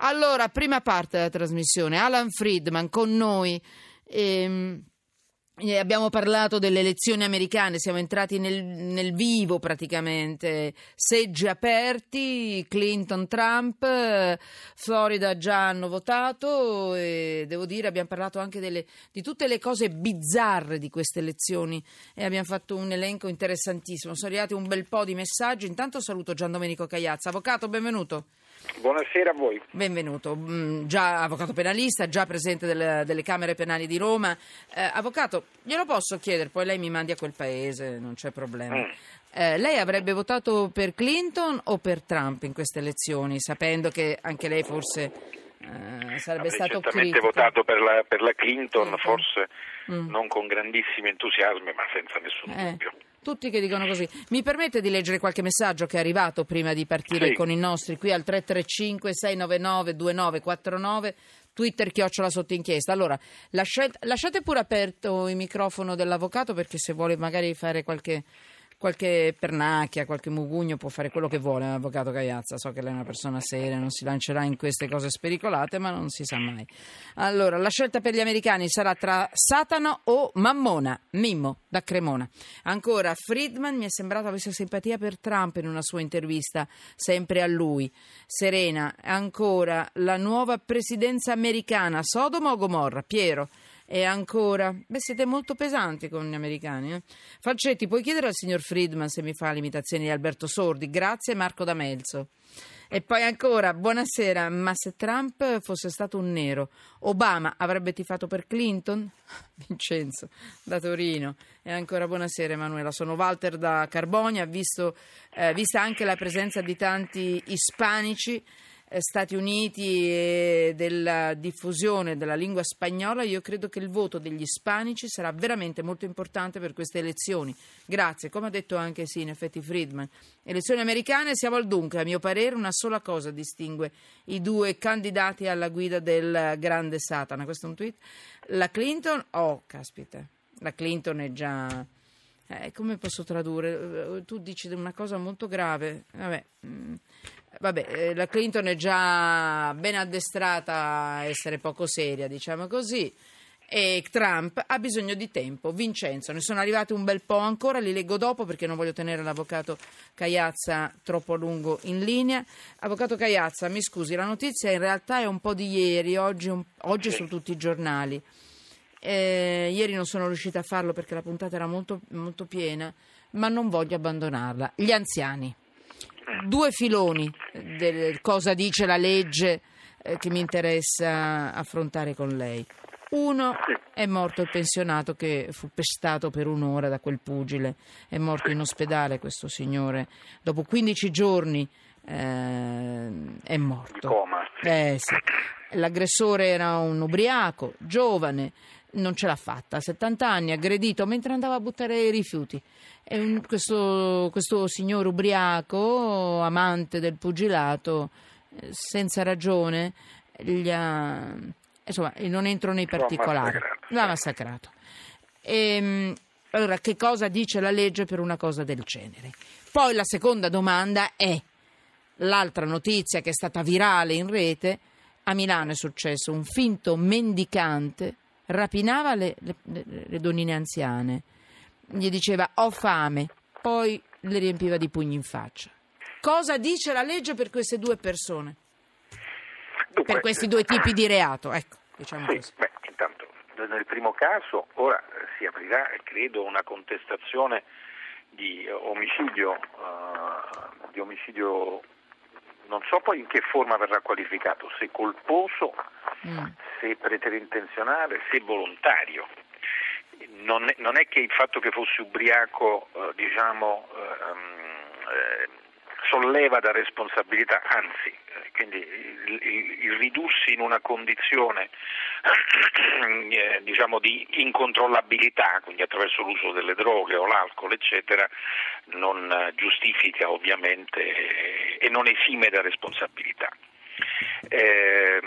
Allora, prima parte della trasmissione, Alan Friedman con noi. Ehm, eh, abbiamo parlato delle elezioni americane, siamo entrati nel, nel, vivo praticamente, seggi aperti, Clinton, Trump, Florida già hanno votato e devo dire abbiamo parlato anche delle, di tutte le cose bizzarre di queste elezioni e abbiamo fatto un elenco interessantissimo, sono arrivati un bel po' di messaggi, intanto saluto Gian Domenico Cagliazza, avvocato benvenuto. Buonasera a voi. Benvenuto, mm, già avvocato penalista, già presidente delle, delle Camere Penali di Roma. Eh, avvocato, glielo posso chiedere, poi lei mi mandi a quel paese, non c'è problema. Mm. Eh, lei avrebbe votato per Clinton o per Trump in queste elezioni, sapendo che anche lei forse eh, sarebbe Avrei stato certamente votato per la, per la Clinton, mm. forse mm. non con grandissimo entusiasmo, ma senza nessun eh. dubbio. Tutti che dicono così. Mi permette di leggere qualche messaggio che è arrivato prima di partire sì. con i nostri qui al 335 699 2949 Twitter chiocciola sotto inchiesta. Allora, lasciate, lasciate pure aperto il microfono dell'avvocato perché se vuole magari fare qualche qualche pernacchia, qualche mugugno può fare quello che vuole l'avvocato Cagliazza. So che lei è una persona seria, non si lancerà in queste cose spericolate, ma non si sa mai. Allora, la scelta per gli americani sarà tra Satana o Mammona, Mimmo da Cremona. Ancora, Friedman mi è sembrato avesse simpatia per Trump in una sua intervista, sempre a lui. Serena, ancora, la nuova presidenza americana, Sodoma o Gomorra? Piero. E ancora, beh, siete molto pesanti con gli americani. Eh? Falcetti, puoi chiedere al signor Friedman se mi fa l'imitazione di Alberto Sordi? Grazie, Marco D'Amelzo. E poi ancora, buonasera, ma se Trump fosse stato un nero, Obama avrebbe tifato per Clinton? Vincenzo, da Torino. E ancora buonasera Emanuela, sono Walter da Carbonia, visto, eh, vista anche la presenza di tanti ispanici Stati Uniti e della diffusione della lingua spagnola, io credo che il voto degli ispanici sarà veramente molto importante per queste elezioni. Grazie, come ha detto anche sì, in effetti Friedman. Elezioni americane, siamo al dunque. A mio parere una sola cosa distingue i due candidati alla guida del grande Satana. Questo è un tweet. La Clinton, oh, caspita, la Clinton è già... Eh, come posso tradurre? Tu dici una cosa molto grave. Vabbè. Vabbè, eh, la Clinton è già ben addestrata a essere poco seria, diciamo così. E Trump ha bisogno di tempo. Vincenzo, ne sono arrivati un bel po' ancora, li leggo dopo perché non voglio tenere l'avvocato Cagliazza troppo a lungo in linea. Avvocato Cagliazza, mi scusi, la notizia in realtà è un po' di ieri, oggi, un, oggi su tutti i giornali. Eh, ieri non sono riuscita a farlo perché la puntata era molto, molto piena, ma non voglio abbandonarla. Gli anziani due filoni del cosa dice la legge eh, che mi interessa affrontare con lei. Uno è morto il pensionato che fu pestato per un'ora da quel pugile, è morto in ospedale questo signore, dopo 15 giorni eh, è morto. Eh, sì. L'aggressore era un ubriaco, giovane, non ce l'ha fatta, a 70 anni, aggredito mentre andava a buttare i rifiuti. Un, questo, questo signor ubriaco, amante del pugilato, eh, senza ragione, gli ha, insomma, non entro nei particolari, l'ha massacrato. E, ehm, allora, che cosa dice la legge per una cosa del genere? Poi la seconda domanda è l'altra notizia che è stata virale in rete. A Milano è successo un finto mendicante rapinava le, le, le donnine anziane, gli diceva ho fame, poi le riempiva di pugni in faccia. Cosa dice la legge per queste due persone? Dunque, per questi due tipi di reato, ecco, diciamo sì, così. Beh, intanto, nel primo caso, ora si aprirà, credo, una contestazione di omicidio, uh, di omicidio non so poi in che forma verrà qualificato, se colposo, mm. se preterintenzionale, se volontario. Non non è, che il fatto che fosse ubriaco eh, diciamo, eh, solleva da responsabilità, anzi, eh, quindi il, il, il, ridursi in una condizione eh, diciamo di incontrollabilità, quindi attraverso l'uso delle droghe o l'alcol, eccetera, non giustifica ovviamente eh, e non esime da responsabilità. Eh,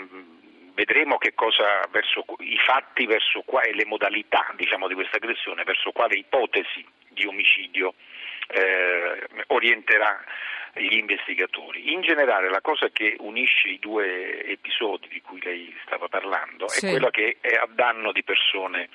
vedremo che cosa verso i fatti verso qua, e le modalità diciamo, di questa aggressione, verso quale ipotesi di omicidio eh, orienterà gli investigatori. In generale la cosa che unisce i due episodi di cui lei stava parlando Sì. è quella che è a danno di persone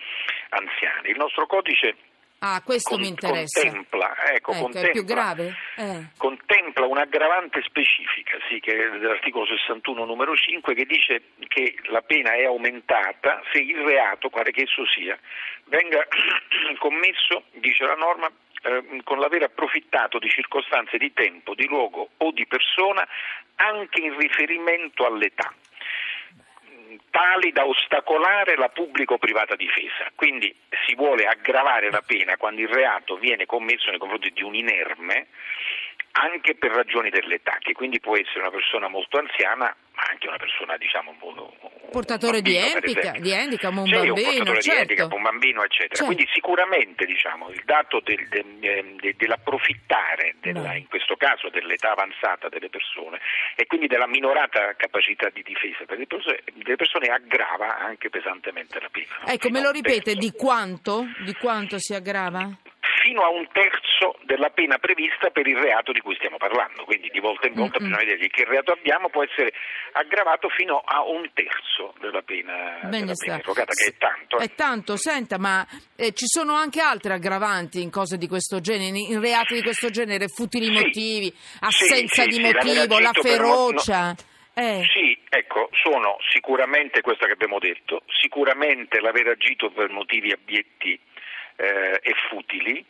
anziane. Il nostro codice Ah, questo con- mi interessa. contempla, ecco, Ecco, è contempla, più grave? Eh. contempla un'aggravante specifica, sì, che è dell'articolo 61 numero 5, che dice che la pena è aumentata se il reato, quale che esso sia, venga commesso, dice la norma, eh, con l'aver approfittato di circostanze di tempo, di luogo o di persona anche in riferimento all'età tali da ostacolare la pubblica o privata difesa. Quindi si vuole aggravare la pena quando il reato viene commesso nei confronti di un inerme anche per ragioni dell'età, che quindi può essere una persona molto anziana, ma anche una persona, diciamo, un un Portatore di bambino, per handicap- di handicap, un Sì, bambino, un portatore certo. di handicap, un bambino, eccetera. Certo. Quindi sicuramente, diciamo, il dato del- del- ehm, de- dell'approfittare, della- No. in questo caso dell'età avanzata delle persone, e quindi della minorata capacità di difesa per le persone, delle persone aggrava anche pesantemente la pena. Ecco, me lo ripete, di quanto? Di quanto si aggrava? Fino a un terzo della pena prevista per il reato di cui stiamo parlando. Quindi di volta in volta Mm-mm. bisogna vedere che reato abbiamo può essere aggravato fino a un terzo della pena, della pena erogata, che è tanto. eh. È tanto, senta, ma eh, ci sono anche altre aggravanti in cose di questo genere, in reati di questo genere, futili Sì. motivi, assenza sì, di sì, l'aver motivo, la no- ferocia. Eh, Sì, ecco, sono sicuramente questo che abbiamo detto, sicuramente l'aver agito per motivi abietti eh, e futili,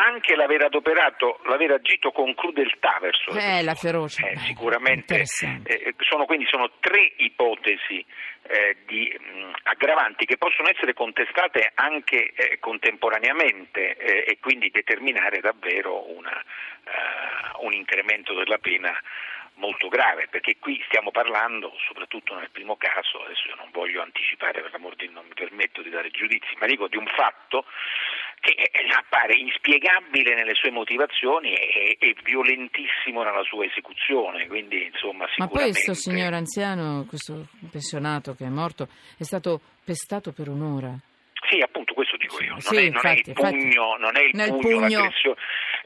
anche l'aver adoperato, l'aver agito con crudeltà verso Eh, la ferocia. Eh, sicuramente eh, sono, quindi sono tre ipotesi eh, di mh, aggravanti che possono essere contestate anche eh, contemporaneamente eh, e quindi determinare davvero una, eh, un incremento della pena molto grave, perché qui stiamo parlando, soprattutto nel primo caso, adesso io non voglio anticipare per l'amor di Dio, non mi permetto di dare giudizi, ma dico di un fatto che appare inspiegabile nelle sue motivazioni e, e violentissimo nella sua esecuzione, quindi insomma Ma sicuramente... questo signor anziano, questo pensionato che è morto, è stato pestato per un'ora. Sì, appunto questo dico io, non, Sì, è, non infatti, è il pugno, non è il nel pugno, pugno- l'aggressione,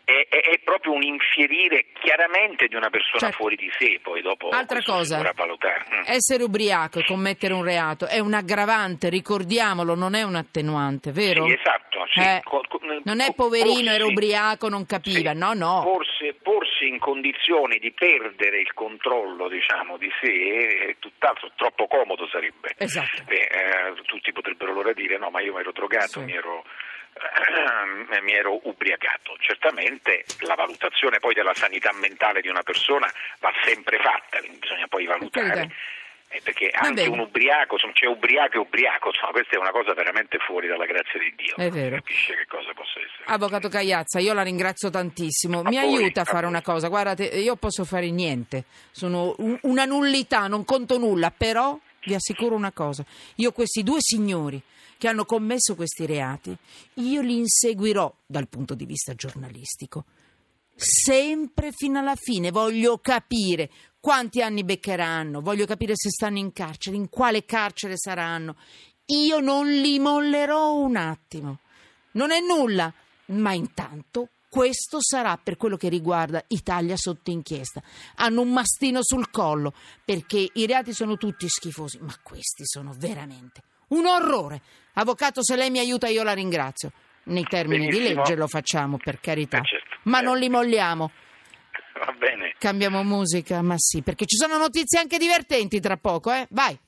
è, è- è proprio un infierire chiaramente di una persona Certo. fuori di sé, poi dopo Altra cosa. Mm. Essere ubriaco e commettere un reato è un aggravante, ricordiamolo, non è un attenuante, vero? Sì, esatto. sì. Eh, Co- co- non è poverino, era porsi- ubriaco, non capiva, sì, no, no. Porsi, porsi in condizioni di perdere il controllo, diciamo, di sé è tutt'altro, troppo comodo sarebbe. Esatto. Beh, eh, tutti potrebbero allora dire no, ma io mi ero drogato, mi ero mi ero ubriacato. Certamente la valutazione poi della sanità mentale di una persona va sempre fatta, quindi bisogna poi valutare. eh, Perché anche un ubriaco, c'è ubriaco e ubriaco, insomma, questa è una cosa veramente fuori dalla grazia di Dio. È vero. Capisce che cosa possa essere. Avvocato Cagliazza, io la ringrazio tantissimo. A Mi voi, aiuta a fare voi. una cosa. Guardate, io posso fare niente. Sono un- una nullità, non conto nulla, però vi assicuro una cosa. Io questi due signori che hanno commesso questi reati, io li inseguirò dal punto di vista giornalistico. Sempre fino alla fine voglio capire quanti anni beccheranno, voglio capire se stanno in carcere, in quale carcere saranno. Io non li mollerò un attimo. Non è nulla, ma intanto questo sarà per quello che riguarda Italia sotto inchiesta. Hanno un mastino sul collo perché i reati sono tutti schifosi, ma questi sono veramente un orrore. Avvocato, se lei mi aiuta io la ringrazio. Nei termini di Benissimo. legge lo facciamo, per carità. Eh, certo. Ma Eh. non li molliamo. Va bene. Cambiamo musica, ma sì, perché ci sono notizie anche divertenti tra poco, eh? Vai.